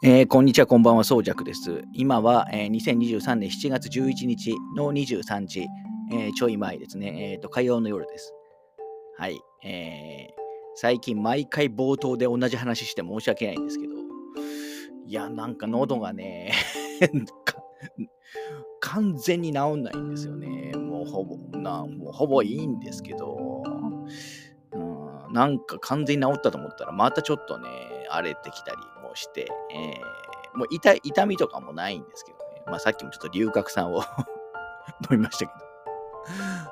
えーこんにちは、こんばんは、そうじゃくです。今は、えー2023年7月11日の23時、えーちょい前ですね、えーと、火曜の夜です。はい。えー最近毎回冒頭で同じ話して申し訳ないんですけど、いや、なんか喉がね、完全に治んないんですよね。もうほぼ、なもうほぼいいんですけど、うん、なんか完全に治ったと思ったら、またちょっとね、荒れてきたりして、えーもう痛痛みとかもないんですけどね。まあさっきもちょっと龍角散を 飲みましたけど。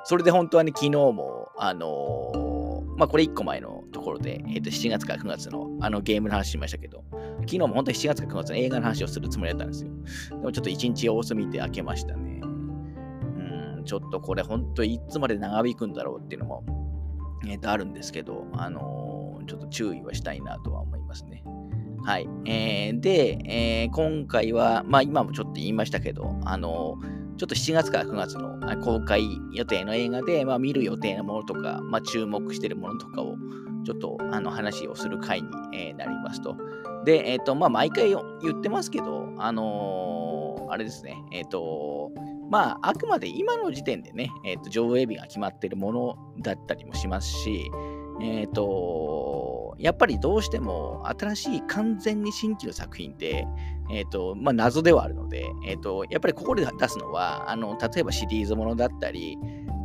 それで本当はね、昨日も、あのーまあこれ1個前のところで、えっ、と7月から9月のあのゲームの話しましたけど、昨日も本当に7月から9月の映画の話をするつもりだったんですよ。でもちょっと1日様子見て開けましたね。うん、ちょっとこれ本当いつまで長引くんだろうっていうのも、えーとあるんですけど、あのちょっと注意はしたいなとは思いますね。はい。えーで、えー今回は、まあ今もちょっと言いましたけど、あのちょっと7月から9月のあ公開予定の映画で、まあ、見る予定のものとか、まあ、注目しているものとかを、ちょっとあの話をする回に、えーなりますと。で、えっ、と、まあ、毎回言ってますけど、あのーあれですね、えっ、と、まあ、あくまで今の時点でね、えっ、と、上映日が決まっているものだったりもしますし、えっ、と、やっぱりどうしても新しい完全に新規の作品って、えっ、と、まあ、謎ではあるので、えっ、と、やっぱりここで出すのは、あの、例えばシリーズものだったり、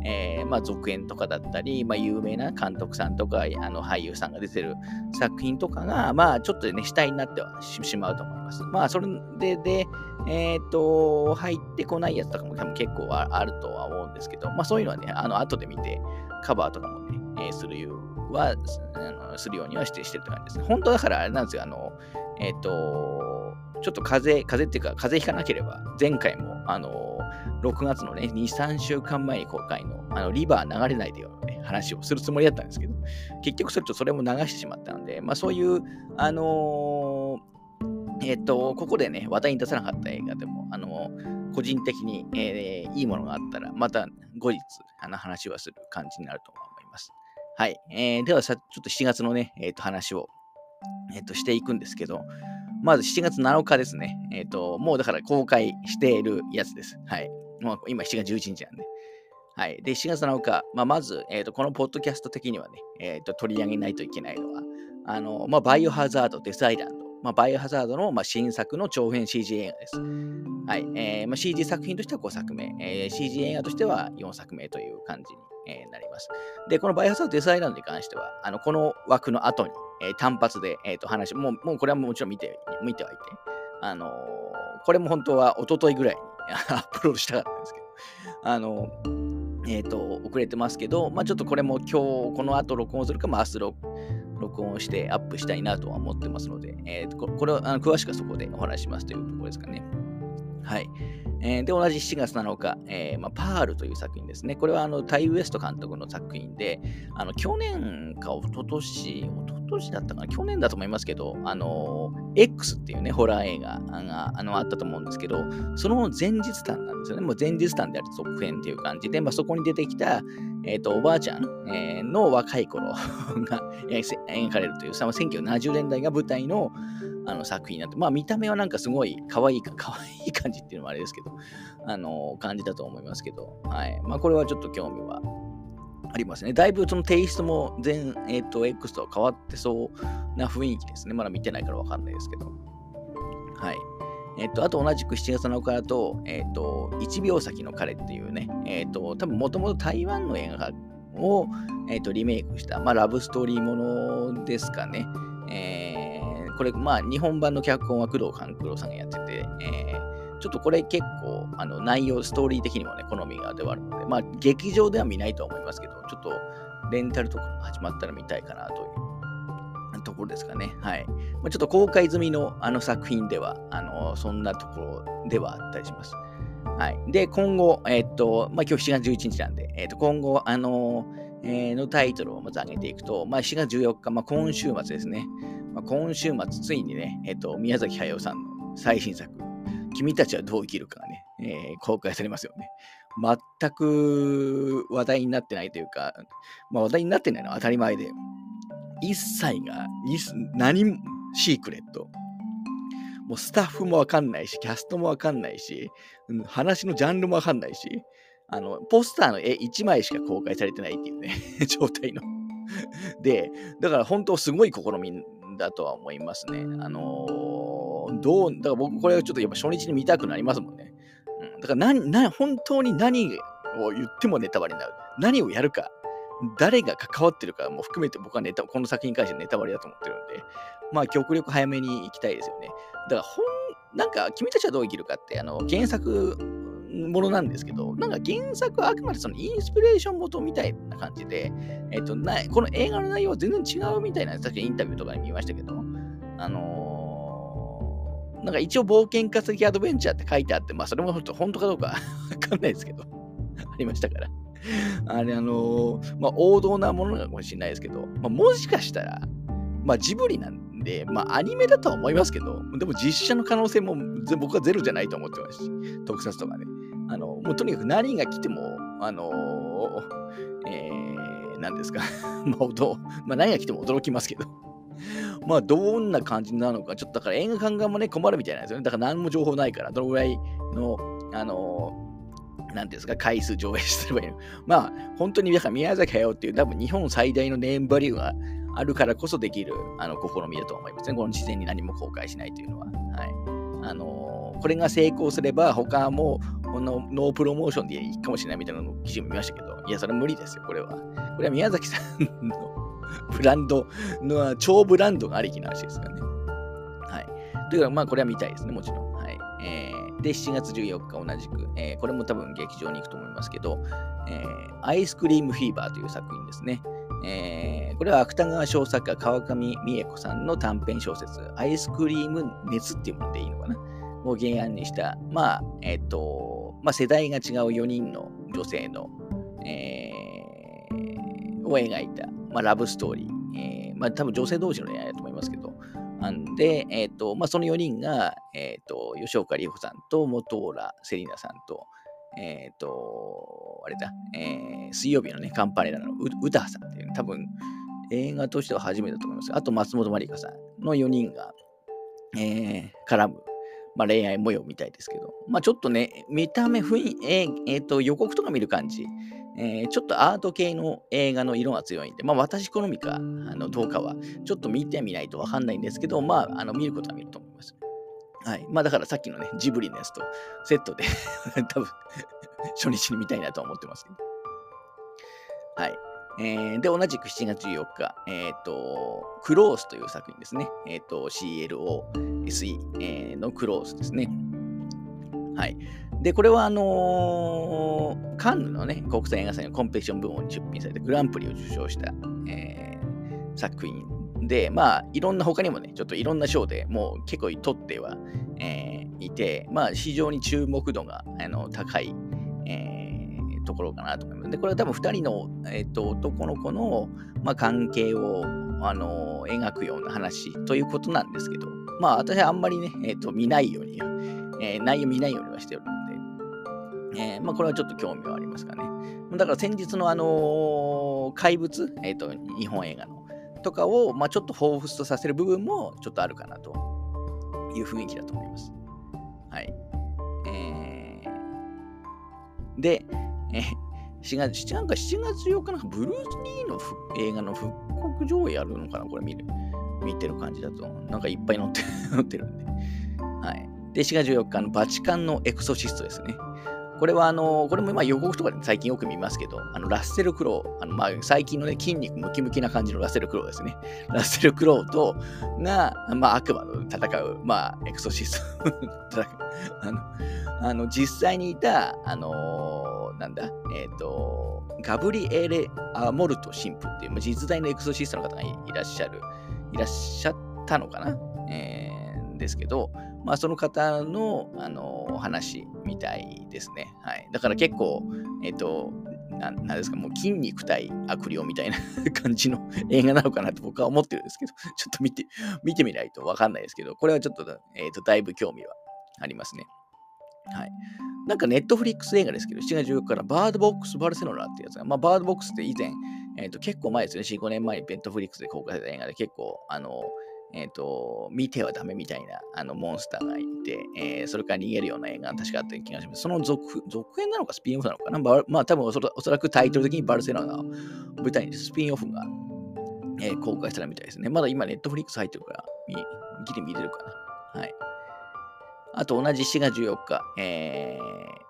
えーまあ、続編とかだったり、まあ、有名な監督さんとか、あの俳優さんが出てる作品とかが、まあ、ちょっとね、主体になってはしまうと思います。まあ、それで、で、えっ、と、入ってこないやつとかも多分結構あるとは思うんですけど、まあ、そういうのはね、あの、後で見て、カバーとかもね、えーするようは、あのするようにはしてしてるって感じです。本当だからあれなんですよ、あの、えっ、と、ちょっと風邪、風邪っていうか、風邪ひかなければ、前回も、あの、6月のね、2、3週間前に公開の、あの、リバー流れないでよね、話をするつもりだったんですけど、結局それとそれも流してしまったので、まあそういう、あのーえっ、と、ここでね、話題に出さなかった映画でも、あの個人的に、えーいいものがあったら、また後日、あの話はする感じになると思。はい。えーではさ、ちょっと7月のね、えっ、と、話を、えっ、と、していくんですけど、まず7月7日ですね。えっ、と、もうだから公開しているやつです。はい。まあ今7月11日なんで。はい。で、7月7日、まあ、まず、えっ、と、このポッドキャスト的にはね、えっ、と、取り上げないといけないのは、あの、まあ、バイオハザード、デスアイランド、まあ、バイオハザードの、まあ、新作の長編 CG 映画です。はい。えーまあ、CG 作品としては5作目、えー CG 映画としては4作目という感じに、えーなります。で、このバイオハザード、デスアイランドに関しては、あの、この枠の後に、えー単発で、えーと話、もう、もうこれはもちろん見て、見てはいて、あのーこれも本当は一昨日ぐらいに アップロードしたかったんですけど、あのえっ、と、遅れてますけど、まあちょっとこれも今日、この後録音するか、まあ明日録録音してアップしたいなとは思ってますので、えーとここれはあの詳しくはそこでお話ししますというところですかね。はい。えーで、同じ7月7日、えーまあ、パールという作品ですね。これはあのタイ・ウエスト監督の作品で、あの去年か一昨年一昨年だったかな？去年だと思いますけど、あの X っていうね、ホラー映画があのあったと思うんですけど、その前日談なんですよね。もう前日談である続編っていう感じで、まあ、そこに出てきた、えー、とおばあちゃん、えーの若い頃 が描かれるという、さ1970年代が舞台のあの作品になって、まあ見た目はなんかすごい可愛いか、可愛い感じっていうのもあれですけど、あの感じだと思いますけど、はい。まあこれはちょっと興味はありますね。だいぶそのテイストも前、えっ、と、X とは変わってそうな雰囲気ですね。まだ見てないからわかんないですけど。はい。えっ、と、あと同じく7月7日だと、えっ、と、1秒先の彼っていうね、えっ、と、多分もともと台湾の映画を、えっ、と、リメイクした、まあラブストーリーものですかね。えーこれ、まあ、日本版の脚本は工藤官九郎さんがやってて、えーちょっとこれ結構、あの内容、ストーリー的にもね、好みがではあるので、まあ、劇場では見ないとは思いますけど、ちょっとレンタルとかも始まったら見たいかなというところですかね。はい。まあ、ちょっと公開済みのあの作品では、あのそんなところではあったりします。はい。で、今後、えっと、まあ、今日7月11日なんで、えっと、今後、あのえーのタイトルをまず上げていくと、まあ、4月14日、まあ、今週末ですね。まあ、今週末、ついにね、えっと、宮崎駿さんの最新作、君たちはどう生きるかがね、えー公開されますよね。全く話題になってないというか、まあ、話題になってないのは当たり前で、一切が、一何シークレット。もうスタッフもわかんないし、キャストもわかんないし、話のジャンルもわかんないし、あの、ポスターの絵1枚しか公開されてないっていうね、状態ので、だから本当すごい試みだとは思いますね。あのー、どう、だから僕これはちょっとやっぱ初日に見たくなりますもんね。うん、だから何、何、本当に何を言ってもネタバレになる。何をやるか、誰が関わってるかも含めて僕はネタ、この作品に関してネタバレだと思ってるんで、まあ極力早めに行きたいですよね。だから本、なんか君たちはどう生きるかって、あの、原作ものなんですけど、なんか原作はあくまでそのインスピレーション元みたいな感じで、えっと、なこの映画の内容は全然違うみたいな、確かインタビューとかで見ましたけど、あの、なんか一応冒険家的アドベンチャーって書いてあって、まあそれも本当かどうか わかんないですけど、ありましたから。あれ、あのー、まあ王道なものなのかもしれないですけど、まあもしかしたら、まあジブリなんで、まあアニメだとは思いますけど、でも実写の可能性も僕はゼロじゃないと思ってますし、特撮とかね。あの、もうとにかく何が来ても、あのー、えー、何ですか？まあ、まあ、何が来ても驚きますけど まあ、どんな感じなのか、ちょっとだから映画館側もね、困るみたいなんですよね。だから何も情報ないから、どのぐらいの、あのー、なんていうんですか、回数上映すればいいの。まあ、本当に、だから宮崎駿っていう多分日本最大のネームバリューがあるからこそできる、あの、試みだと思いますね。この事前に何も公開しないというのは。はい。あのー、これが成功すれば、他もこのノープロモーションでいいかもしれないみたいなの記事も見ましたけど、いや、それは無理ですよ、これは。これは宮崎さんのブランドの、超ブランドがありきな話ですからね。はい。というか、まあ、これは見たいですね、もちろん。はい。えー、で、7月14日同じく、えー、これも多分劇場に行くと思いますけど、えー、アイスクリームフィーバーという作品ですね。えー、これは芥川賞作家川上美恵子さんの短編小説、アイスクリーム熱っていうものでいいのかなを原案にした、まあ、えっ、ー、と、まあ、世代が違う4人の女性の、えー、を描いた、まあ、ラブストーリー。えー、まあ、多分女性同士の恋愛だと思いますけど、んで、え、ー、と、まあ、その4人が、え、ー、と、吉岡里帆さんと本浦セリナさんと、えっ、と、あれだ、えー、水曜日のね、カンパネラの歌さんっていう、多分、映画としては初めてだと思います。あと、松本まりかさんの4人が、えー、絡む、まあ、恋愛模様みたいですけど、まあ、ちょっとね、見た目、雰囲、えーえー、と予告とか見る感じ、えー、ちょっとアート系の映画の色が強いんで、まあ、私好みかあのどうかは、ちょっと見てみないとわかんないんですけど、まあ、あの見ることは見ると思います。はい。まあ、だからさっきのね、ジブリのやつとセットで 多分初日に見たいなと思ってますけど。はい。えー、で、同じく7月14日、えっ、ー、と、クロースという作品ですね。えっ、ー、と、CLOSE、えー、のクロースですね。はい。で、これはあのー、カンヌのね、国際映画祭のコンペティション部門に出品されてグランプリを受賞した、えー、作品で、まあ、いろんな他にもね、ちょっといろんな賞でもう結構取っては、えー、いて、まあ、非常に注目度があの高い、ところかなと思います。で、これは多分2人の、えーと、男の子の、まあ、関係を、あの、描くような話ということなんですけど、まあ私はあんまりね、えーと、見ないように、えー、内容見ないようにはしておるので、えー、まあこれはちょっと興味はありますかね。だから先日のあのー、怪物、えっ、と、日本映画の、とかを、まあ、ちょっと彷彿とさせる部分もちょっとあるかなという雰囲気だと思います。はい。えー、で、え4月、なんか7月8日なんかブルース・リーの映画の復刻上映やるのかなこれ見る。見てる感じだと。なんかいっぱい載って 載ってるんで。はい。で、4月14日のバチカンのエクソシストですね。これはあの、これもまあ予告とかで最近よく見ますけど、あのラッセル・クロウ、あのまあ最近のね、筋肉ムキムキな感じのラッセル・クロウですね。ラッセル・クロウと、が、まあ悪魔の戦う、まあエクソシスト。あの、あの実際にいた、あのー、なんだ、えっ、ー、と、ガブリエレ・アモルト神父っていう、まあ実在のエクソシストの方がいらっしゃる、いらっしゃったのかな、えー、ですけど、まあ、その方の、あの話みたいですね。はい。だから結構、えっ、ー、と、なんですか、もう筋肉対悪霊みたいな 感じの映画なのかなと僕は思ってるんですけど、ちょっと見て、見てみないとわかんないですけど、これはちょっと、えっ、ー、と、だいぶ興味はありますね。はい。なんかネットフリックス映画ですけど、7月14日からバードボックスバルセロナってやつが、まあ、バードボックスって以前、えっ、ー、と、結構前ですね、4、5年前にネットフリックスで公開された映画で結構、あの、えっ、ー、と、見てはダメみたいなあのモンスターがいて、えー、それから逃げるような映画が確かあった気がします。その続続編なのかスピンオフなのかな？まあ多分おそらくタイトル的にバルセロナを舞台にスピンオフが、えー、公開されたみたいですね。まだ今ネットフリックス入ってるから、ギリ見れるかな。はい。あと同じ4月14日、え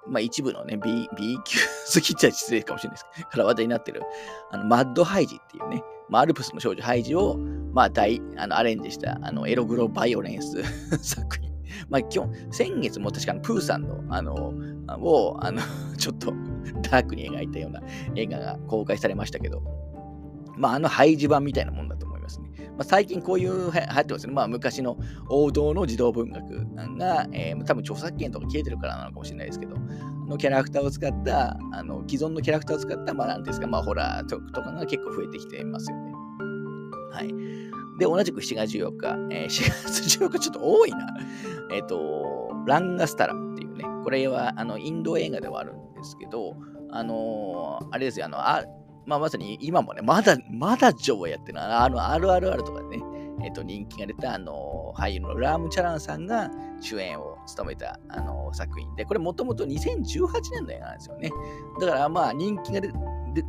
ー、まあ一部のね、B, B 級好きっちゃ失礼かもしれないですから話題になってる、あの、マッドハイジっていうね、まあ、アルプスの少女ハイジを、まあ、大、あの、アレンジした、あの、エログロバイオレンス 作品。まあ、今日、先月も確かにプーさんの、あの、を、あの、ちょっとダークに描いたような映画が公開されましたけど、まあ、あのハイジ版みたいなもんだと思いますね。まあ、最近こういう流行ってますね。まあ、昔の王道の児童文学が、えー、多分著作権とか消えてるからなのかもしれないですけど、のキャラクターを使った、あの既存のキャラクターを使った、まあ、なんですか、まあ、ホラーとかが結構増えてきてますよね。はい。で、同じく7月14日、えー、4月14日ちょっと多いな。えっ、ー、と、ランガスタラっていうね、これはあのインド映画ではあるんですけど、あのー、あれですよ、あの、あまあ、まさに今もね、まだ、まだ上映やってるあの、RRR とかね、えっ、ー、と、人気が出た、あの、俳優のラーム・チャランさんが主演を務めた、あの、作品で、これもともと2018年の映画なんですよね。だから、まあ、人気が出、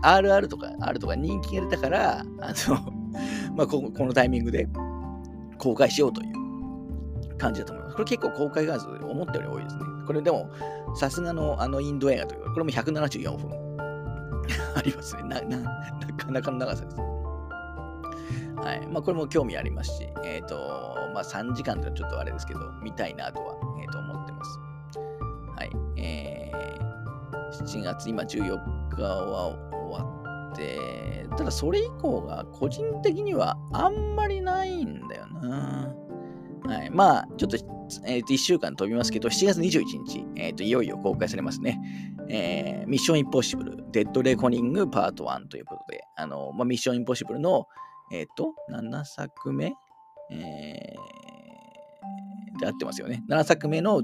RR とか、R とか人気が出たから、あの、まあこ、このタイミングで公開しようという感じだと思います。これ結構公開画数思ったより多いですね。これでも、さすがのあのインド映画というか、これも174分 ありますねな。な、なかなかの長さです。はい。まあ、これも興味ありますし、えっ、ー、と、まあ、3時間というのはちょっとあれですけど、見たいなとは、えー、と思ってます。はい。えー、7月、今14日は終わって、ただそれ以降が個人的にはあんまりないんだよな。はい。まあ、ちょっと、えー、と1週間飛びますけど、7月21日、えー、といよいよ公開されますね。えー、ミッションインポッシブル、デッドレコニングパート1ということで、あの、まあ、ミッションインポッシブルの、えっ、ー、と、7作目？えー、で合ってますよね。7作目の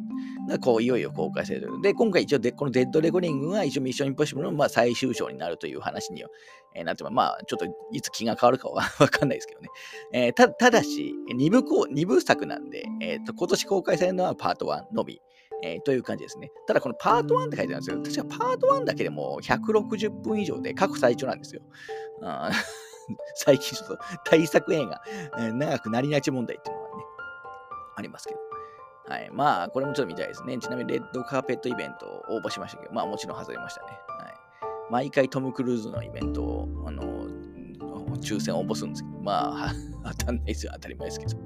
がこういよいよ公開される。で、今回一応で、このデッドレコーディングが一応ミッションインポッシブルのまあ最終章になるという話には、えー、なってます。まあ、ちょっといつ気が変わるかは わかんないですけどね。えー、たただし2部こ、2部作なんで、えーと、今年公開されるのはパート1のみ。えー、という感じですね。ただこのパート1って書いてあるんですよ。確かパート1だけでも160分以上で過去最長なんですよ。最近ちょっと対策映画、え長くなりがち問題っていうのがね、ありますけど。はい。まあ、これもちょっと見たいですね。ちなみに、レッドカーペットイベントを応募しましたけど、まあ、もちろん外れましたね。はい。毎回トム・クルーズのイベントを、あの、抽選応募するんですけど、まあ、当たんないですよ。当たり前ですけど。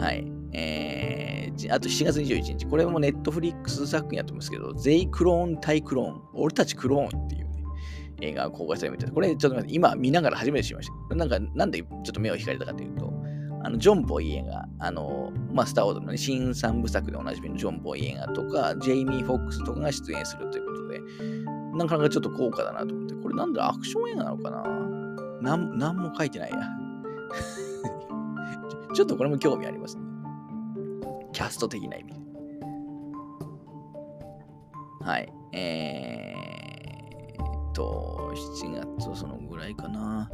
はい。えー、あと7月21日、これもネットフリックス作品やってますけど、ゼイクローン対クローン、俺たちクローンってい映画が公開されみたい。これちょっと待って、今見ながら初めて知りました。なんか、なんでちょっと目を引かれたかというと、あの、ジョン・ボイ映画、あの、まあ、スター・ウォーズの、ね、新三部作でおなじみのジョン・ボイ映画とか、ジェイミー・フォックスとかが出演するということで、なかなかちょっと高価だなと思って、これなんだアクション映画なのかな？なん、なんも書いてないや。ちょっとこれも興味ありますね。キャスト的な意味。はい。えー、と、7月そのぐらいかな。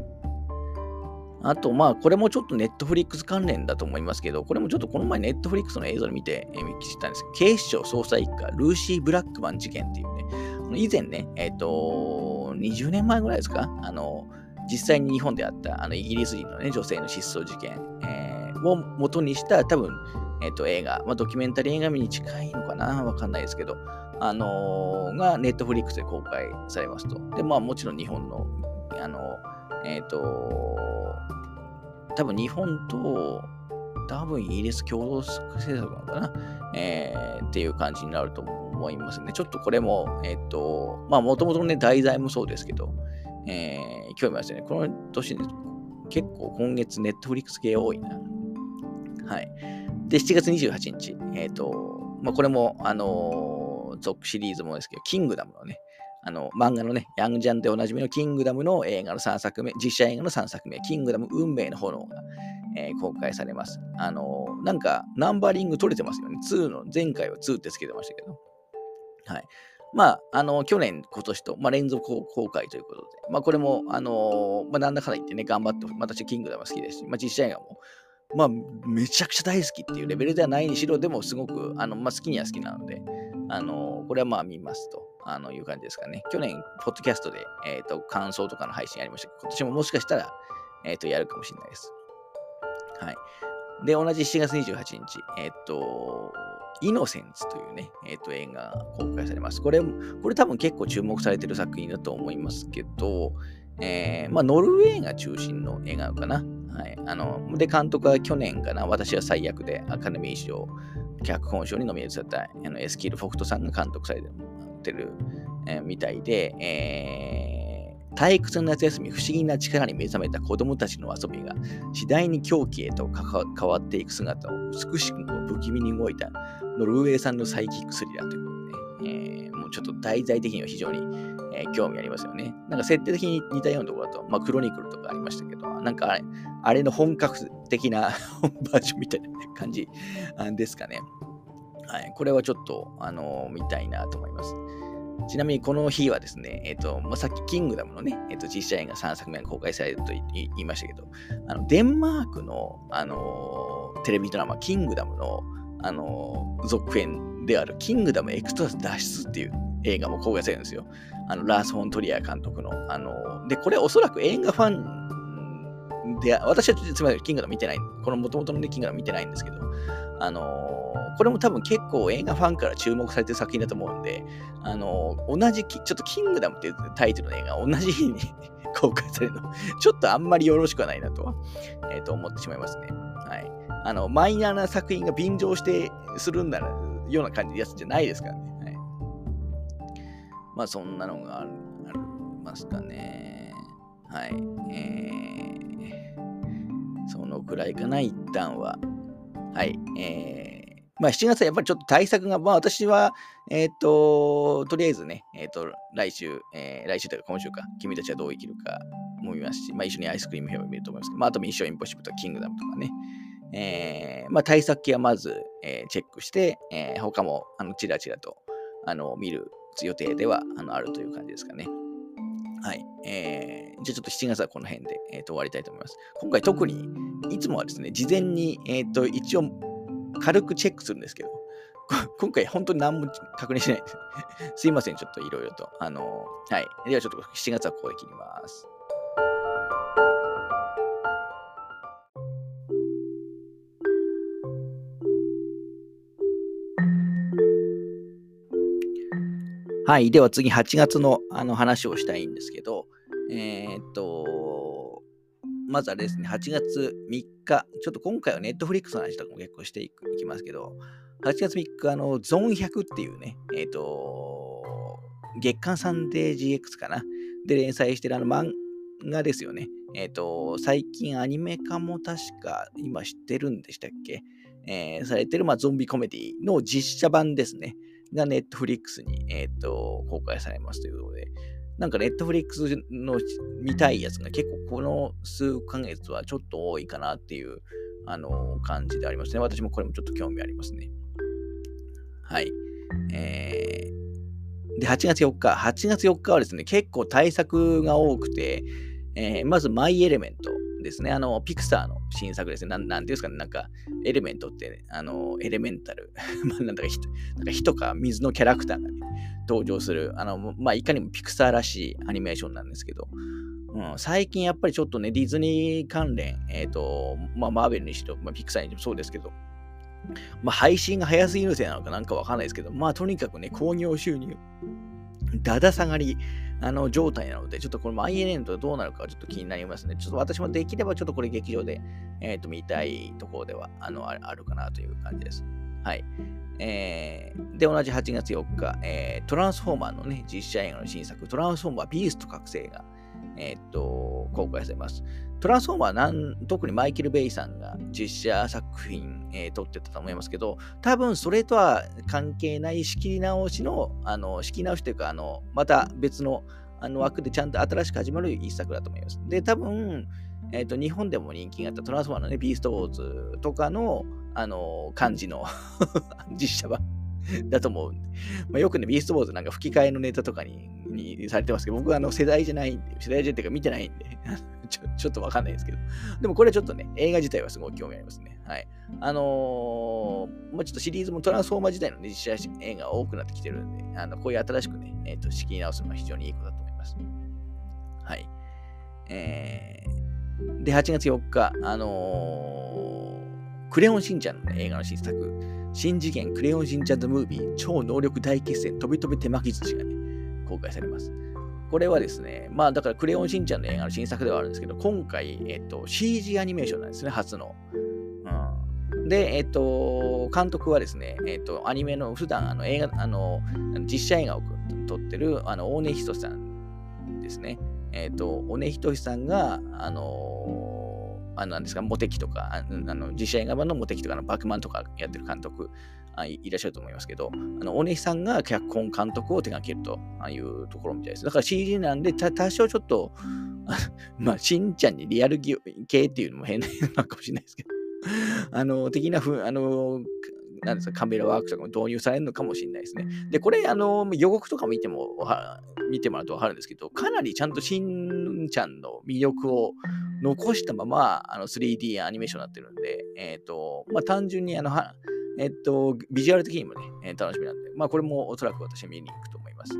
あと、まあ、これもちょっとネットフリックス関連だと思いますけど、これもちょっとこの前ネットフリックスの映像で見て、えー、知ったんですけど、警視庁捜査一課、ルーシー・ブラックマン事件っていうね、以前ね、えっ、ー、と、20年前ぐらいですか、あの、実際に日本であったあのイギリス人の、ね、女性の失踪事件、えー、を元にした多分、えっ、ー、と、映画、まあ、ドキュメンタリー映画見に近いのかなわかんないですけど、あのー、がネットフリックスで公開されますと。で、まあもちろん日本の、あの、えっ、ー、と、多分日本と、多分イギリス共同制作なのかな、えー、っていう感じになると思いますね。ちょっとこれも、えっ、と、まあもともとのね、題材もそうですけど、えー、興味ありますよね。この年、結構今月ネットフリックス系多いな。はい。で、7月28日、えっ、と、まあこれも、あの続シリーズもですけど、キングダムのね、あの漫画のね、ヤングジャンでおなじみのキングダムの映画の3作目、実写映画の3作目、キングダム運命の炎が、えー、公開されます。あのー、なんかナンバリング取れてますよね。2の、前回は2ってつけてましたけど。はい。まあ、あの、去年、今年と、まあ、連続公開ということで、まあ、これも、あのまあ、なんだかんだ言ってね、頑張って、私、キングダム好きですし、まあ、実写映画も、まあ、めちゃくちゃ大好きっていうレベルではないにしろ、でも、すごく、あの、まあ、好きには好きなので、あのこれはまあ見ますと。あのいう感じですかね。去年、ポッドキャストで、えーと、感想とかの配信ありましたけど、今年ももしかしたら、えーと、やるかもしれないです。はい。で、同じ7月28日、えっ、ー、と、イノセンツというね、えっ、ー、と、映画が公開されます。これ、これ多分結構注目されてる作品だと思いますけど、えー、まあ、ノルウェーが中心の映画かな。はい。あの、で、監督は去年かな、私は最悪でアカデミー賞、脚本賞にノミネートされたあのエスキール・フォクトさんが監督されてる、えー、みたいで、えー、退屈な夏休み、不思議な力に目覚めた子供たちの遊びが次第に狂気へと変わっていく姿を美しく不気味に動いたノルウェー産のサイキックスリラーとい、うちょっと題材的には非常に、えー、興味ありますよね。なんか設定的に似たようなところだと、まあ、クロニクルとかありましたけど、なんかあれあれの本格的な バージョンみたいな感じですかね。はい。これはちょっと、あのー、見たいなと思います。ちなみにこの日はですね、えっ、ー、と、まあ、さっきキングダムのね、えっ、ー、と、実写映画3作目が公開されると言いましたけど、あの、デンマークの、あのテレビドラマ、キングダムの、あの続編である、キングダムエクソダス脱出っていう映画も公開されるんですよ。あの、ラース・フォン・トリアー監督の。あので、これおそらく映画ファンで、私はつまりキングダム見てない、この元々の、ね、キングダム見てないんですけど、あの、これも多分結構映画ファンから注目されてる作品だと思うんで、あの、同じ、ちょっとキングダムっていうタイトルの映画、同じ日に 公開されるの、ちょっとあんまりよろしくはないなとは、えー、と思ってしまいますね。はい。あの、マイナーな作品が便乗してするんだような感じのやつじゃないですからね。はい。まあ、そんなのがありますかね。はい。えーそのくらいかな、一旦は。はい。えー、まあ7月はやっぱりちょっと対策が、まあ私は、えっ、ー、と、とりあえずね、えっ、ー、と、来週、えー、来週というか今週か、君たちはどう生きるかも見ますし、まあ一緒にアイスクリーム表も見ると思いますけど、まああとミッションインポッシブルとかキングダムとかね、えー、まあ対策系はまず、えー、チェックして、えー、他も、あの、ちらちらと、あの、見る予定では、あの、あるという感じですかね。はい。えー、じゃあちょっと7月はこの辺で、えー、と終わりたいと思います。今回特に、いつもはですね、事前に、え、ー、と、一応、軽くチェックするんですけど、今回本当に何も確認しないです。すいません、ちょっといろいろと。あのはい。ではちょっと7月はここで切ります。はい。では次、8月のあの話をしたいんですけど、えー、っと、まずはですね、8月3日、ちょっと今回はネットフリックスの話とかも結構していきますけど、8月3日、あの、ゾン100っていうね、えー、っと、月刊サンデー GX かなで連載してるあの漫画ですよね。えっ、と、最近アニメ化も確か今してるんでしたっけ？えー、されてる、まあ、ゾンビコメディの実写版ですね。がネットフリックスに、えー、と公開されますということで、なんかネットフリックスの見たいやつが結構この数ヶ月はちょっと多いかなっていうあの感じでありますね。私もこれもちょっと興味ありますね。はい。えー、で、8月4日。8月4日はですね、結構対策が多くて、えー、まずマイエレメント。ですね。あの、ピクサーの新作ですね。なんていうんですかね。なんか、エレメントって、ね、あの、エレメンタル。まあ、なんだか火なんか火とか水のキャラクターが、ね、登場する、あの、まあ、いかにもピクサーらしいアニメーションなんですけど、うん、最近やっぱりちょっとね、ディズニー関連、えっ、ー、と、まあ、マーベルにしろ、まあ、ピクサーにしてもそうですけど、まあ、配信が早すぎるせいなのかなんかわかんないですけど、まあ、とにかくね、興行収入、だだ下がりあの状態なので、ちょっとこれも INN とどうなるかちょっと気になりますね。ちょっと私もできればちょっとこれ劇場で、えー、と見たいところではあのあるかなという感じです。はい。えー、で、同じ8月4日、えー、トランスフォーマーのね、実写映画の新作、トランスフォーマービースト覚醒が、えー、っと、公開されます。トランスフォーマーなん、特にマイケル・ベイさんが実写作品、えー、撮ってたと思いますけど、多分それとは関係ない仕切り直しの、あの、仕切り直しというか、あの、また別のあの枠でちゃんと新しく始まる一作だと思います。で、多分、えっ、ー、と、日本でも人気があったトランスフォーマーのね、ビーストウォーズとかの、あの、感じの 実写版だと思う。まあ、よくね、ビーストボーズなんか吹き替えのネタとかににされてますけど、僕はあの世代じゃないんで、世代じゃっていうか見てないんでちょ、ちょっとわかんないですけど。でもこれちょっとね、映画自体はすごい興味ありますね。はい。あのー、まあ、ちょっとシリーズもトランスフォーマー自体の、ね、実写映画多くなってきてるんで、あのこういう新しくね、えっ、ー、と、仕切り直すのは非常にいいことだと思います。はい。えー、で、8月4日、あのー、クレヨンしんちゃんの、映画の新作、新次元クレヨンしんちゃんズムービー超能力大決戦飛び飛び手巻き寿司がね、公開されます。これはですね、まあだからクレヨンしんちゃんの映画の新作ではあるんですけど、今回、えっと、CG アニメーションなんですね、初の。で、えっと、監督はですね、えっと、アニメの普段あの映画、あの、実写映画を撮ってる、あの、大根仁さんですね。えっと、大根仁さんが、あのあの、なんですか、モテキとか、あの実写映画版のモテキとかのバクマンとかやってる監督あいらっしゃると思いますけど、あの、お姉さんが脚本監督を手掛けるというところみたいです。だから CG なんで、多少ちょっと、まあ、しんちゃんにリアル系っていうのも変なのかもしれないですけど、あの、的なふ、あの、なんですか、カメラワークとかも導入されるのかもしれないですね。で、これ、あの、予告とか見ても、見てもらうとわかるんですけど、かなりちゃんとしんちゃんの魅力を残したまま、あの 3D アニメーションになってるんで、えっ、ー、と、まあ、単純にあの、えっ、ー、と、ビジュアル的にもね、えー、楽しみなんで、まあ、これもおそらく私は見に行くと思います。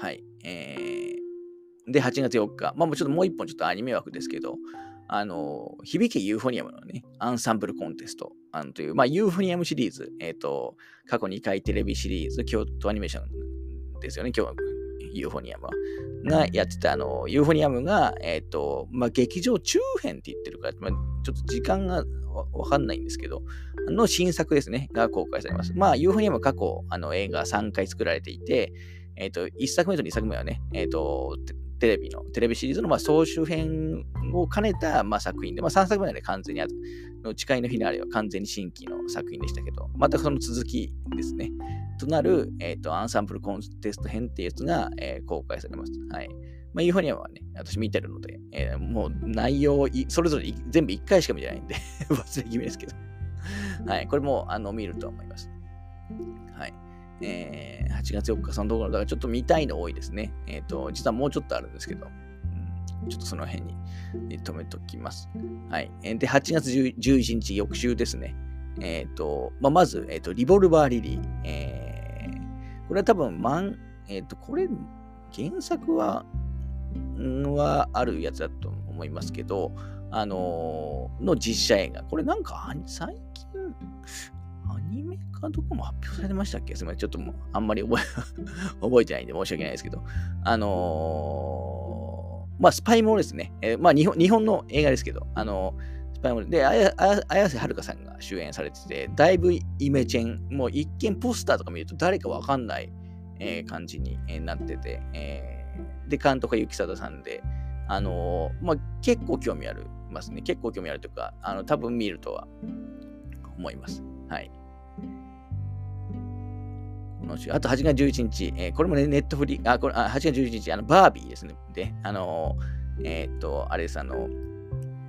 はい。えー、で、8月4日、まあ、もうちょっともう一本ちょっとアニメ枠ですけど、あの、響けユーフォニアムのね、アンサンブルコンテストあのという、まあ、ユーフォニアムシリーズ、えっ、ー、と、過去2回テレビシリーズ、京都アニメーションですよね、響けユーフォニアムは。がやってた、あの、ユーフォニアムが、えっ、ー、と、まあ、劇場中編って言ってるから、まあ、ちょっと時間がわかんないんですけど、の新作ですね、が公開されます。まあ、ユーフォニアムは過去、あの、映画3回作られていて、えっ、ー、と、1作目と2作目はね、えっ、ー、と、テレビの、テレビシリーズのまあ総集編を兼ねたまあ作品で、まあ、3作目はね、完全にあの誓いのフィナーレは完全に新規の作品でしたけど、またその続きですね。となる、えっ、ー、と、アンサンブルコンテスト編っていうやつが、えー、公開されます。はい。まあ、ユーフォニアはね、私見てるので、えー、もう内容をそれぞれ全部1回しか見てないんで 忘れ気味ですけどはい。これも、あの、見ると思います。はい。えー、8月4日、そのところ、だからちょっと見たいの多いですね。えっ、ー、と、実はもうちょっとあるんですけど、うん、ちょっとその辺に止めときます。はい。で、8月11日、翌週ですね。えっ、ー、と、まあ、まず、えっ、と、リボルバーリリー。えー、これは多分、まん、えっ、と、これ、原作は、はあるやつだと思いますけど、あの、の実写映画。これなんか、最近、ニメかどこも発表されてましたっけ？すみません。ちょっともう、あんまり覚え 覚えてないんで申し訳ないですけど。あのー、まあ、スパイモーですね。えー、まあ日本、日本の映画ですけど、あのー、スパイモーで、綾瀬はるかさんが主演されてて、だいぶイメチェン、もう一見ポスターとか見ると誰かわかんない、えー、感じになってて、えー、で、監督は雪貞さんで、あのー、まあ、結構興味ありますね。結構興味あるというか、あの、多分見るとは思います。はい。この週、あと8月11日、えー、これもね、ネットフリ、あ、これ、あ8月11日、あの、バービーですね。で、あのえー、っと、あれです、あの、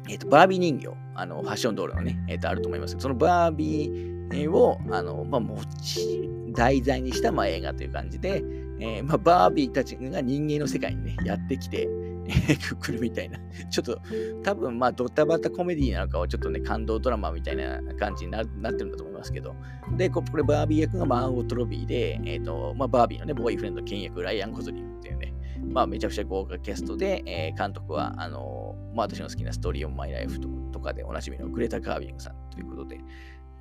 え、っと、バービー人形、あの、ファッションドールのね、え、っと、あると思いますけど、そのバービーを、あの、まあ、持ち、題材にした、まあ、映画という感じで、えー、まあ、バービーたちが人間の世界にね、やってきて、来 るみたいな。ちょっと、多分まあ、ドタバタコメディなのかは、ちょっとね、感動ドラマみたいな感じになってるんだと思いますけど。で、これ、バービー役がマーゴット・ロビーで、えっ、ー、と、まあ、バービーのね、ボーイフレンド兼役、ライアン・コズリンっていうね、まあ、めちゃくちゃ豪華キャストで、えー、監督は、あのまあ、私の好きなストーリー・オン・マイ・ライフとかでおなじみのグレタ・カービングさんということで、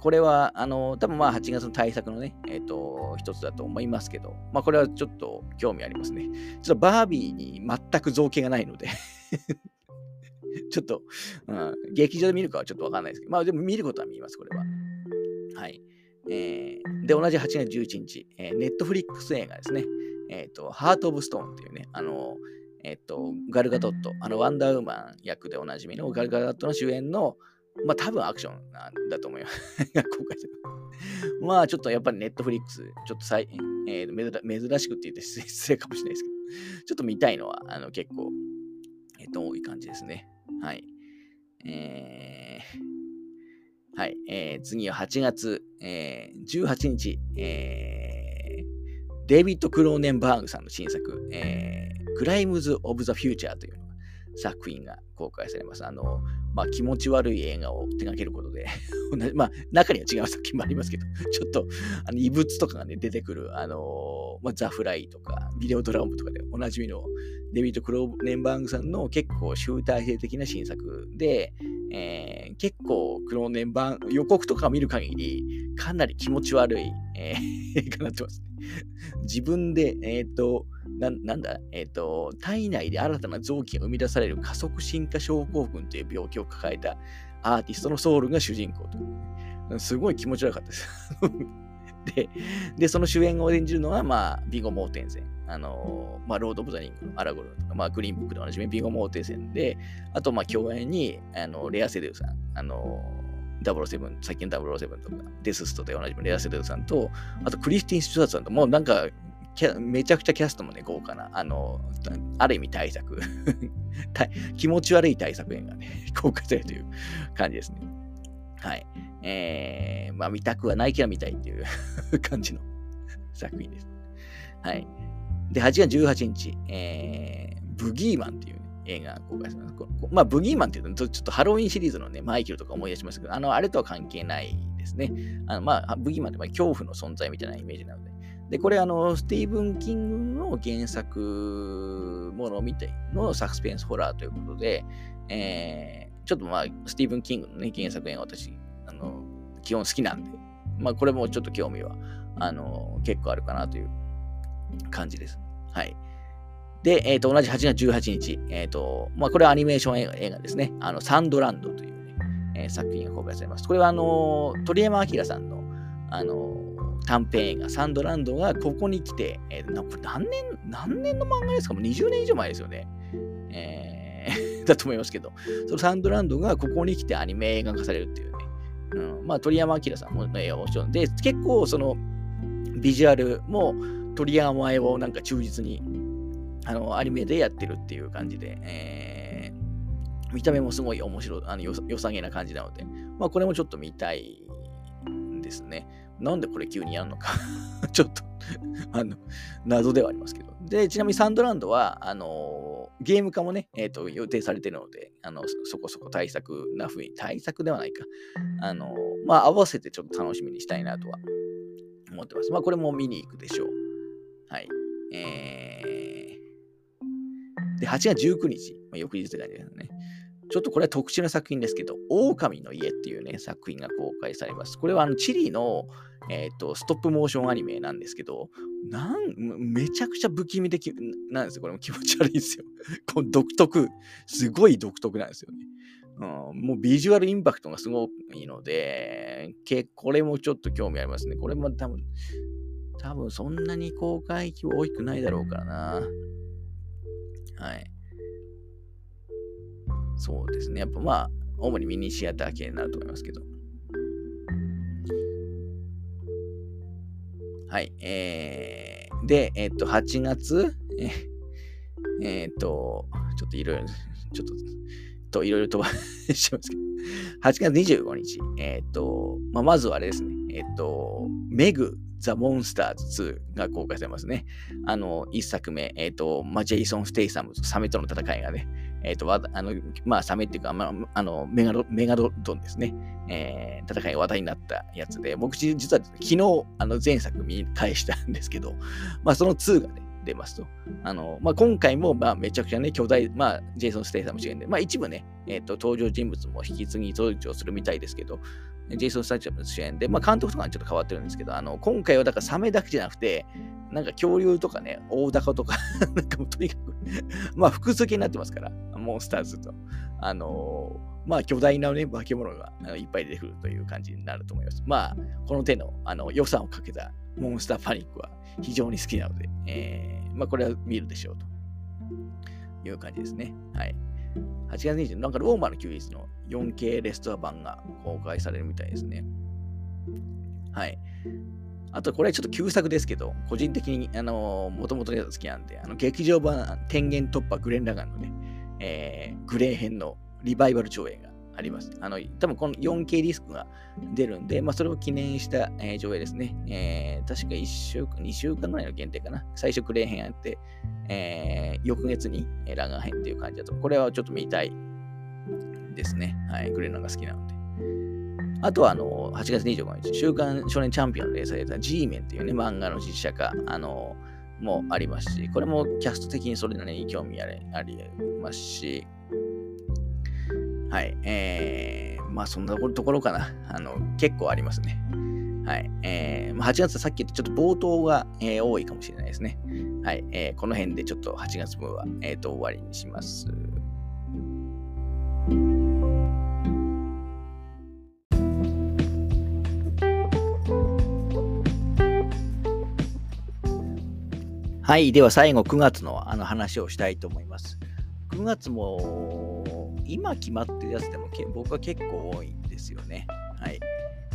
これは、あの、多分まあ8月の対策のね、えっ、ー、と、一つだと思いますけど、まあこれはちょっと興味ありますね。ちょっとバービーに全く造形がないので ちょっと、うん、劇場で見るかはちょっとわかんないですけど、まあでも見ることは見ます、これは。はい。えー、で、同じ8月11日、えー、ネットフリックス映画ですね。えっ、ー、と、ハート・オブ・ストーンっていうね、あの、えっ、ー、と、ガルガドット、あの、ワンダーウーマン役でおなじみのガルガドットの主演の、まあ多分アクションなんだと思います。公開する。まあちょっとやっぱりネットフリックス、ちょっとさい、えー、珍しくって言って 失礼かもしれないですけど、ちょっと見たいのはあの結構、えっ、ー、と、多い感じですね。はい。えー、はい。えー、次は8月、えー、18日、えー、デイビッド・クローネンバーグさんの新作、えー、クライムズ・オブ・ザ・フューチャーという作品が公開されます。あの、まあ、気持ち悪い映画を手掛けることで まあ、中には違う作品もありますけど、ちょっと、あの異物とかがね、出てくる、あのまあ、ザ・フライとか、ビデオドラムとかでおなじみのデビッド・クローネンバーグさんの結構集大成的な新作で、えー、結構クローネンバーグ、予告とか見る限り、かなり気持ち悪い、えー、映画になってます。自分で、えっ、ー、と、ななんだ、えっ、ー、と、体内で新たな臓器が生み出される加速進化症候群という病気を抱えたアーティストのソウルが主人公と。すごい気持ち悪かったです。で、で、その主演を演じるのは、まあ、ビゴ・モーテンセン。あのまあ、ロード・オブ・ザ・リングのアラゴルンとか、まあ、グリーンブックでおなじみビゴ・モーテンセンで、あと、まあ、共演に、あのレア・セドゥさん、あの007、最近007とか、デスストでおなじみレア・セドゥさんと、あとクリスティン・スチュワートさんと、もうなんかめちゃくちゃキャストもね、豪華な、あの、ある意味大作 気持ち悪い大作映画ね、公開されるという感じですね。はい。えー、まあ見たくはないけど見たいっていう 感じの 作品です。はい。で、8月18日、えー、ブギーマンっていう、映画公開されます。まあ、ブギーマンっていうと、ちょっとハロウィンシリーズのね、マイケルとか思い出しますけど、あの、あれとは関係ないですね。あのまあ、ブギーマンって恐怖の存在みたいなイメージなので、で、これ、あの、スティーブン・キングの原作ものみたいのサスペンスホラーということで、えー、ちょっとまあ、スティーブン・キングのね、原作映画私、あの、基本好きなんで、まあ、これもちょっと興味は、あの、結構あるかなという感じです。はい。で、えっ、ー、と、同じ8月18日、えっ、ー、と、まあ、これはアニメーション映画ですね。あの、サンドランドというね、えー、作品が公開されます。これは、あの、鳥山明さんの、あの、短編映画、サンドランドがここに来て、えー、これ何年、何年の漫画ですか？もう20年以上前ですよね。えー、だと思いますけど、そのサンドランドがここに来てアニメ映画化されるっていうね。うん、まあ、鳥山明さんの映画をしで、結構その、ビジュアルも鳥山絵をなんか忠実に、あの、アニメでやってるっていう感じで、えー、見た目もすごい面白い、あのよさげな感じなので、まあ、これもちょっと見たいですね。なんでこれ急にやるのか ちょっとあの、謎ではありますけど。で、ちなみにサンドランドは、あのー、ゲーム化もね、えっ、ー、と、予定されてるので、あの、そこそこ対策な風に、対策ではないか。あのー、まあ、合わせてちょっと楽しみにしたいなとは思ってます。まあ、これも見に行くでしょう。はい。えー、8月19日、まあ、翌日って感じですね。ちょっとこれは特殊な作品ですけど、狼の家っていうね、作品が公開されます。これはあのチリの、えーと、ストップモーションアニメなんですけど、なんめちゃくちゃ不気味でなんですよ。これも気持ち悪いんですよ。この独特、すごい独特なんですよね。うん、もうビジュアルインパクトがすごいので、結これもちょっと興味ありますね。これも多分、多分そんなに公開規模大きくないだろうからな。はい。そうですね。やっぱまあ、主にミニシアター系になると思いますけど。はい。えー、で、えっ、と、8月、ええー、っと、ちょっといろいろ、ちょっと、といろいろ飛ばしちゃいますけど、8月25日、えっ、と、まあ、まずはあれですね、えっ、と、メグ、ザ・モンスターズ2が公開されますね。あの、1作目、えっ、と、まあ、ジェイソン・ステイサムとサメとの戦いがね、えっ、ー、と、あの、まあ、サメっていうか、まあ、あのメガド、メガドドンですね。えー、戦いが話題になったやつで、僕実は昨日、あの、前作見返したんですけど、まあ、その2がね、出ますと。あの、まあ、今回も、まあ、めちゃくちゃね、巨大、まあ、ジェイソン・ステイサム主演で、まあ、一部ね、え、ー、と、登場人物も引き継ぎ登場するみたいですけど、ジェイソン・スタジアム主演で、まあ、監督とかはちょっと変わってるんですけど、あの、今回はだからサメだけじゃなくて、なんか恐竜とかね、大高とか なんかもうとにかくまあ複数形になってますから、モンスターズと。あのー、まあ巨大なね、化け物がいっぱい出てくるという感じになると思います。まあ、この手のあの予算をかけたモンスターパニックは非常に好きなので、えー、まあこれは見るでしょうという感じですね。はい。8月20日、なんかローマの休日の 4K レストア版が公開されるみたいですね。はい。あと、これはちょっと旧作ですけど、個人的に、あのー、もともと好きなんで、あの、劇場版天元突破グレン・ラガンのね、えー、グレー編のリバイバル上映があります。あの、多分この 4K ディスクが出るんで、まあ、それを記念した、えー、上映ですね。えー、確か1週間、2週間ぐらいの限定かな。最初クレー編やって、えー、翌月にラガー編っていう感じだと、これはちょっと見たいですね。はい、グレーナが好きなので。あとは、あの、8月25日、週刊少年チャンピオンで連載された G メンっていうね、漫画の実写化、あの、もありますし、これもキャスト的にそれなりに興味ありありますし、はい、えー、まあそんなところかな。あの、結構ありますね。はい。えー、まあ、8月さっき言ったちょっと冒頭が、えー、多いかもしれないですね。はい。えー、この辺でちょっと8月分は、えっ、ー、と、終わりにします。はい。では最後9月のあの話をしたいと思います。9月も今決まってるやつでも僕は結構多いんですよね。はい。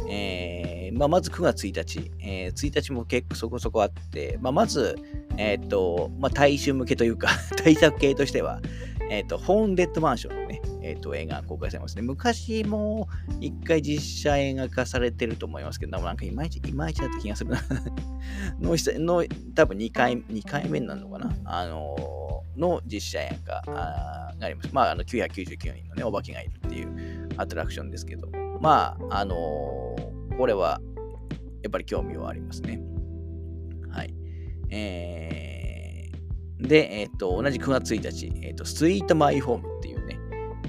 えーまあ、まず9月1日、えー、1日も結構そこそこあって、まあ、まず、え、ー、と、まあ、大衆向けというか 対策系としては、え、ー、と、ホーンデッドマンションのね、え、ー、と、映画が公開されますね。昔も一回実写映画化されてると思いますけど、なんかいまいち、いまいちだった気がするな の。の、多分2回、2回目になるのかなあのの実写映画があります。まあ、あの、999人のね、お化けがいるっていうアトラクションですけど、まあ、あのこれは、やっぱり興味はありますね。はい。えー、で、えっ、ー、と、同じ9月1日、えっ、ー、と、スイートマイホームっていうね、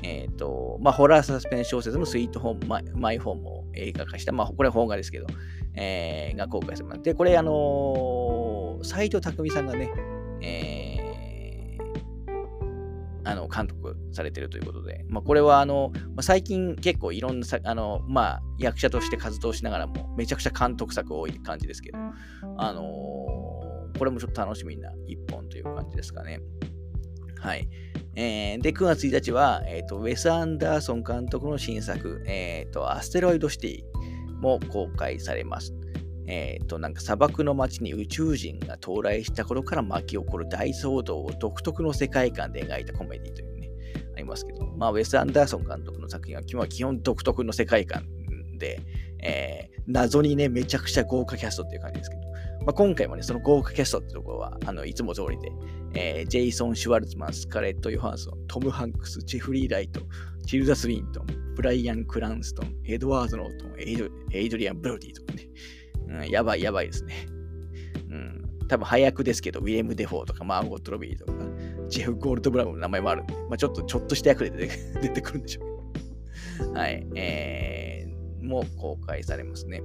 えっ、と、まあ、ホラーサスペンス小説のスイートホームマイマイホームを映画化した、まあ、これは邦画ですけど、えー、が公開されます。で、これ、あの斎藤匠さんがね、えー、あの監督されてるということで、まあ、これはあの、最近結構いろんなあの、まあ、役者として活動しながらもめちゃくちゃ監督作多い感じですけど、あのー、これもちょっと楽しみな一本という感じですかね。はい。えー、で、9月1日は、えーと、ウェス・アンダーソン監督の新作、えーと、アステロイドシティも公開されます。えっ、ー、と、なんか砂漠の街に宇宙人が到来した頃から巻き起こる大騒動を独特の世界観で描いたコメディというね、ありますけど、まあ、ウェス・アンダーソン監督の作品は基本独特の世界観で、えー、謎にね、めちゃくちゃ豪華キャストっていう感じですけど、まあ、今回もね、その豪華キャストってところは、あのいつも通りで、えー、ジェイソン・シュワルツマン、スカレット・ヨハンソン、トム・ハンクス、ジェフリー・ライト、チルダ・スウィントン、ブライアン・クランストン、エドワード・ノートン、エイドリアン・ブロディとかね、うん、やばいやばいですね。うん、多分端役ですけど、ウィレム・デフォーとか、マーゴット・ロビーとか、ジェフ・ゴールドブラムの名前もあるんで、まあ、ちょっと、ちょっとした役で出てく るんでしょうはい、えー、もう公開されますね。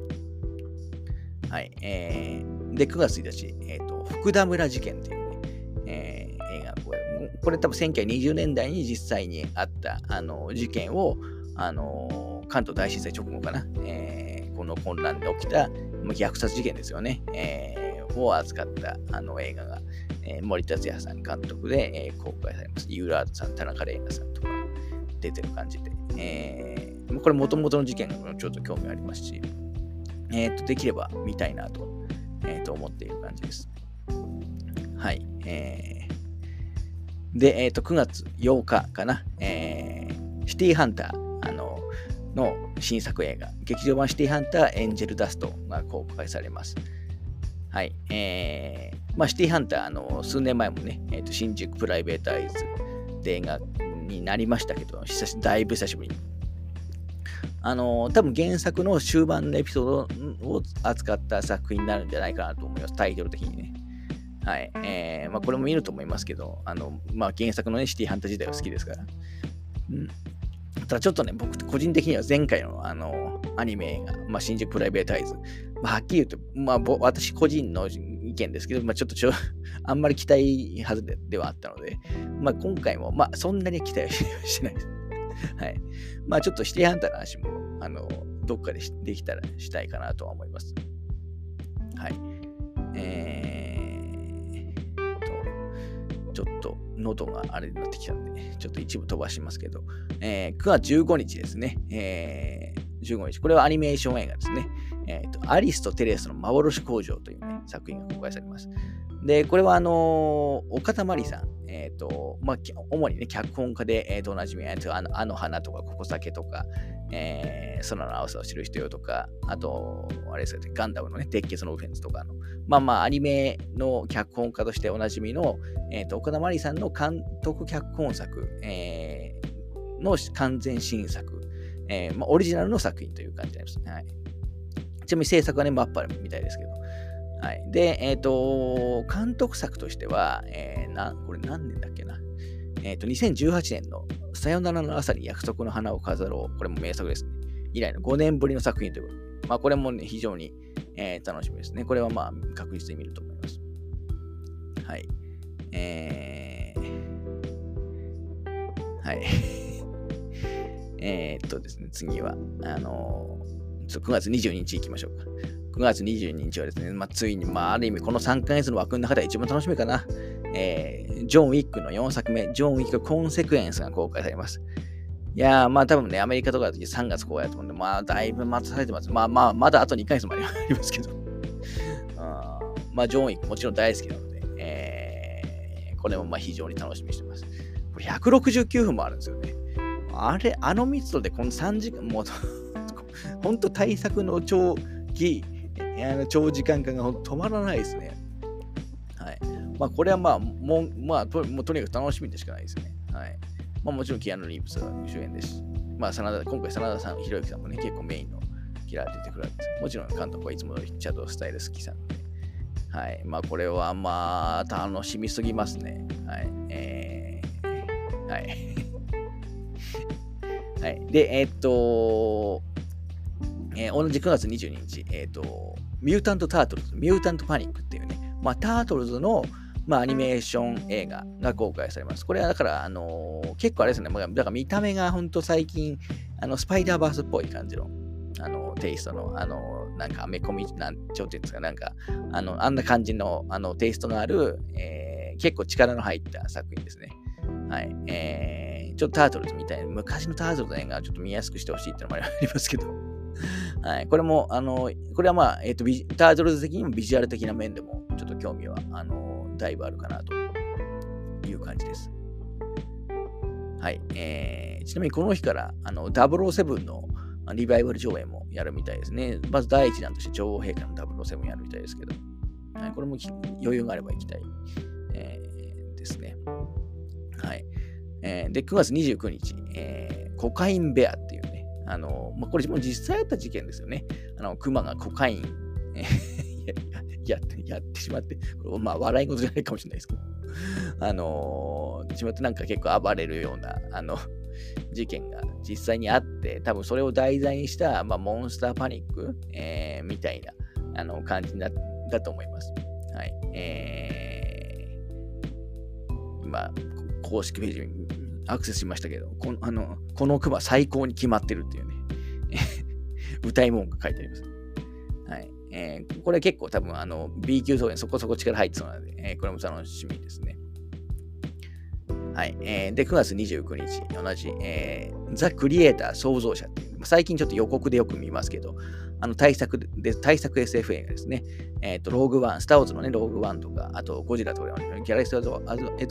はい。えー、で、9月1日、えっ、ー、と、福田村事件っていうね、えー、映画これ、これ多分1920年代に実際にあったあの事件を、あの関東大震災直後かな、えー、この混乱で起きた虐殺事件ですよね、えー、を扱ったあの映画が、えー、森達也さん監督で、えー、公開されます。ユーラードさん、田中玲奈さんとか出てる感じで、えー、これ元々の事件のちょっと興味ありますし、え、ー、と、できれば見たいなと、えー、と思っている感じです。はい。えー、で、え、ー、と、9月8日かな、えー、シティーハンター、あの、の新作映画、劇場版シティハンターエンジェルダストが公開されます。はい。えー、まあ、シティハンター、あの、数年前もね、えー、と新宿プライベートアイズで映画になりましたけど、久しだいぶ久しぶりにあの多分原作の終盤のエピソードを扱った作品になるんじゃないかなと思います、タイトル的にね。はい。えー、まあ、これも見ると思いますけど、あの、まあ、原作のね、シティハンター自体は好きですから。うん。ただちょっとね、僕個人的には前回のあの、アニメ映画、まあ、新宿プライベートアイズ、まあ、はっきり言うと、まあ、私個人の意見ですけど、まあ、ちょっとちょ、あんまり期待はずでではあったので、まあ、今回も、まあ、そんなに期待はしてないです。はい。まあちょっとシティハンターの話も、あの、どっかでできたらしたいかなとは思います。はい。えーと、ちょっと喉があれになってきたんで、ちょっと一部飛ばしますけど、えー、9月15日ですね。えー、15日。これはアニメーション映画ですね。えーと、アリスとテレスの幻工場という、ね、作品が公開されます。で、これはあの、岡田真理さん、えっ、ー、と、まあ、主にね、脚本家で、えっ、ー、と、おなじみ、あの、あの花とか、ここ酒とか、えー、空の青さを知る人よとか、あと、あれですよね、ガンダムのね、鉄血のオフェンスとかの、まあまあ、アニメの脚本家としておなじみの、えっ、ー、と、岡田真理さんの監督脚本作、えー、の完全新作、えー、まあ、オリジナルの作品という感じになります。はい。ちなみに制作はね、マッパルみたいですけど。はい。で、えっ、ー、と、監督作としては、えー、な、これ何年だっけな？えっ、ー、と、2018年のさよならの朝に約束の花を飾ろう。これも名作ですね。以来の5年ぶりの作品ということで。まあ、これもね、非常に、えー、楽しみですね。これはまあ、確実に見ると思います。はい。えー、はい。えっとですね、次は、あのー、9月22日行きましょうか。9月22日はですね、まあ、ついに、まあ、ある意味、この3ヶ月の枠の中では一番楽しみかな。えー、ジョン・ウィックの4作目、ジョン・ウィックコンセクエンスが公開されます。いやー、まあ多分ね、アメリカとかだと3月公開だと思うんで、まあだいぶ待たされてます。まあまあ、まだあと2ヶ月もありますけど。あ まあ、ジョン・ウィックもちろん大好きなので、えー、これもまあ非常に楽しみにしてます。これ169分もあるんですよね。あれ、あの密度でこの3時間、もう 本当対策の長期、あの長時間感が止まらないですね。はい。まあ、これはまあ、もう、まあと、もうとにかく楽しみでしかないですね。はい。まあ、もちろん、キアヌ・リーブスが主演ですし、まあ、真田、今回、真田さん、ひろゆきさんもね、結構メインのキラー出てくるわけです。もちろん、監督はいつものチャドスタイル好きさんで、はい。まあ、これはまあ、楽しみすぎますね。はい。えー、はい。はい。で、えー、っと、えー、同じ9月22日、えっ、と、ミュータント・タートルズ、ミュータント・パニックっていうね、まあ、タートルズの、まあ、アニメーション映画が公開されます。これはだから、あのー、結構あれですね、まあ、だから見た目が本当最近、あの、スパイダーバースっぽい感じの、あの、テイストの、あの、なんか、アメコミ、なんちょっていうんですか、なんか、あの、あんな感じの、あの、テイストのある、えー、結構力の入った作品ですね。はい。えー、ちょっとタートルズみたいな、昔のタートルズの映画をちょっと見やすくしてほしいっていうのもありますけど、はい。これも、あの、これはまあ、えっ、ー、と、タートルズ的にもビジュアル的な面でも、ちょっと興味は、あの、だいぶあるかなという感じです。はい。えー、ちなみにこの日から、あの、007のリバイバル上映もやるみたいですね。まず第一弾として女王陛下の007やるみたいですけど、はい、これも余裕があれば行きたい、えー、ですね。はい。えー、で、9月29日、えー、コカインベアっていうね、あの、まあ、これも実際あった事件ですよね。あの、熊がコカイン、やってやってしまって、これまあ笑い事じゃないかもしれないですけど、あのー、しまってなんか結構暴れるような、あの、事件が実際にあって、多分それを題材にした、まあ、モンスターパニック、えー、みたいなあの感じだだと思います。はい。えー、今、公式ページアクセスしましたけど、このあのこのクマ最高に決まってるっていうね、歌い文句書いてあります。はい。えー、これ結構多分あの B 級層にそこそこ力入ってそうなので、えー、これも楽しみですね。はい。えー、で、9月29日、同じ、えー、ザ・クリエイター創造者っていう、最近ちょっと予告でよく見ますけど、あの対策で、対策 SF 映画ですね。えっ、ー、と、ローグワン、スター・ウォーズのね、ローグワンとか、あと、ゴジラとか、ギャラリスト・エド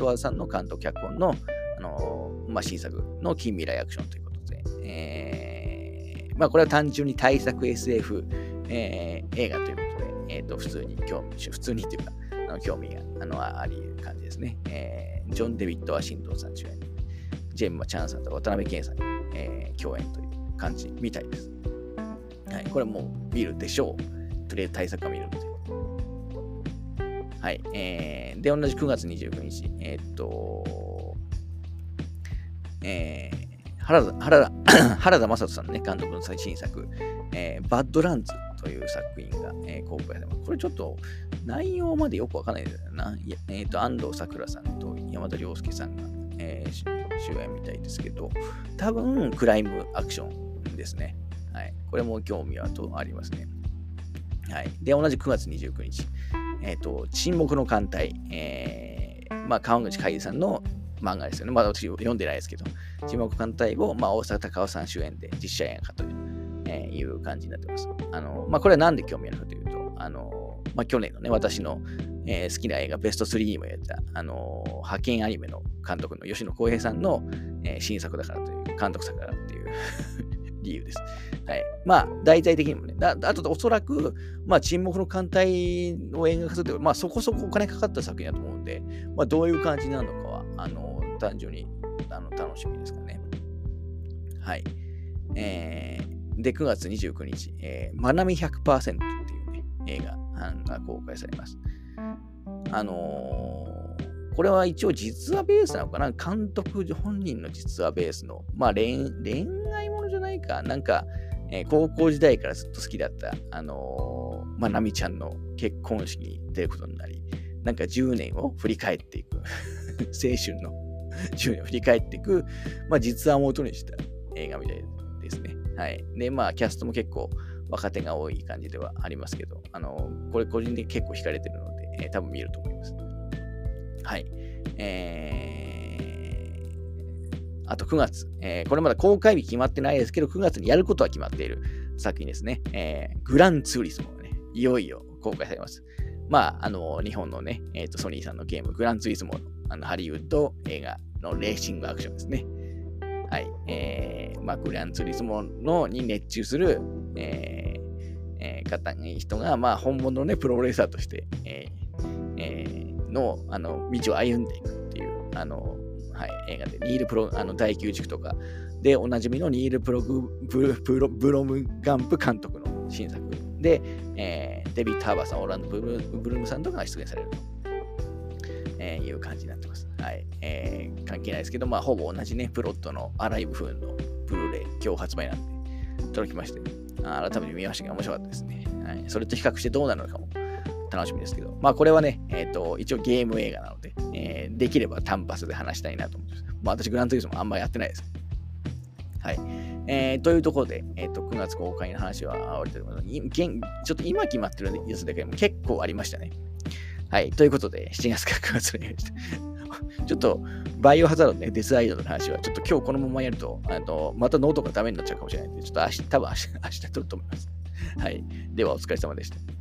ワーズさんの監督脚本の、あの、まあ、新作の近未来アクションということで、えー、まあ、これは単純に対策 SF、えー、映画ということで、え、ー、と、普通に興味、普通にというか、あの興味があのあり得る感じですね。えー、ジョン・デビッド・ワシントンさん主演、ジェンマ・チャンさんと渡辺謙さんに、えー、共演という感じみたいです。はい、これも見るでしょう。とりあえず対策は見るので。はい。えー、で、同じ9月29日、えー、っと、えー、原田原田 原田正人さんのね、監督の最新作、えー、バッドランズという作品が、えー、公開されます。これちょっと内容までよくわかんないんだよな。え、ー、と、安藤サクラさんと山田涼介さんが、えー、主演みたいですけど、多分クライムアクションですね。はい。これも興味はとありますね。はい。で、同じ9月29日、え、ー、と、沈黙の艦隊、えー、まあ、川口海さんの漫画ですよね。まだ私読んでないですけど、沈黙艦隊を、まあ、大阪隆夫さん主演で実写映画化という。えー、いう感じになってます。あの、まあ、これはなんで興味あるかというと、あの、まあ、去年のね、私の、えー、好きな映画ベスト3にもやった、あの、派遣アニメの監督の吉野浩平さんの、えー、新作だからという、監督作だからっていう 理由です。はい。まあ、題材的にもね、だあとおそらく、まあ、沈黙の艦隊を映画化するとまあ、そこそこお金かかった作品だと思うんで、まあ、どういう感じなのかは、あの、単純にあの楽しみですかね。はい。えー、で、9月29日、えー、まなみ100%っていうね、映画が公開されます。あのー、これは一応実話ベースなのかな？監督本人の実話ベースの、まあ恋恋愛ものじゃないかなんか、えー、高校時代からずっと好きだった、あのー、まなみちゃんの結婚式に出ることになり、なんか10年を振り返っていく 青春の10年を振り返っていく、まあ実話を元にした映画みたいですね。はい。で、まあキャストも結構若手が多い感じではありますけど、あの、これ個人的に結構惹かれてるので、えー、多分見えると思います。はい。えー、あと9月、えー、これまだ公開日決まってないですけど、9月にやることは決まっている作品ですね。えー、グランツーリスモがね、いよいよ公開されます。まあ、あの、日本のね、えっ、ー、と、ソニーさんのゲーム、グランツーリスモのあのハリウッド映画のレーシングアクションですね。はい。えー、まあ、グランツリスモのに熱中する、えーえー、方、人が、まあ、本物のね、プロレーサーとして、えーえー、の、あの、道を歩んでいくっていう、あの、はい、映画で、ニールプロ、あの、第9軸とかでおなじみのニールプログブブロブロムガンプ監督の新作で、えー、デビッド・ハーバーさん、オランド・ブルブルームさんとかが出演されると、えー、いう感じになってます。はい。えー、関係ないですけど、まあ、ほぼ同じね、プロットのアライブ風のブルーレイ、今日発売なんで、届きまして、改めて見ましたけど、面白かったですね。はい。それと比較してどうなるのかも楽しみですけど、まあ、これはね、えっ、ー、と、一応ゲーム映画なので、えー、できれば単発で話したいなと思います。まあ、私、グランツーリスモあんまやってないです。はい。えー、というところで、えっ、ー、と、9月公開の話は終わりたいと思います。ちょっと今決まってるやつだけでも結構ありましたね。はい。ということで、7月から9月にやりました。ちょっと、バイオハザードね、デスアイランドの話は、ちょっと今日このままやると、あのまたノートがダメになっちゃうかもしれないんで、ちょっと明日、多分明日、明日撮ると思います。はい。では、お疲れ様でした。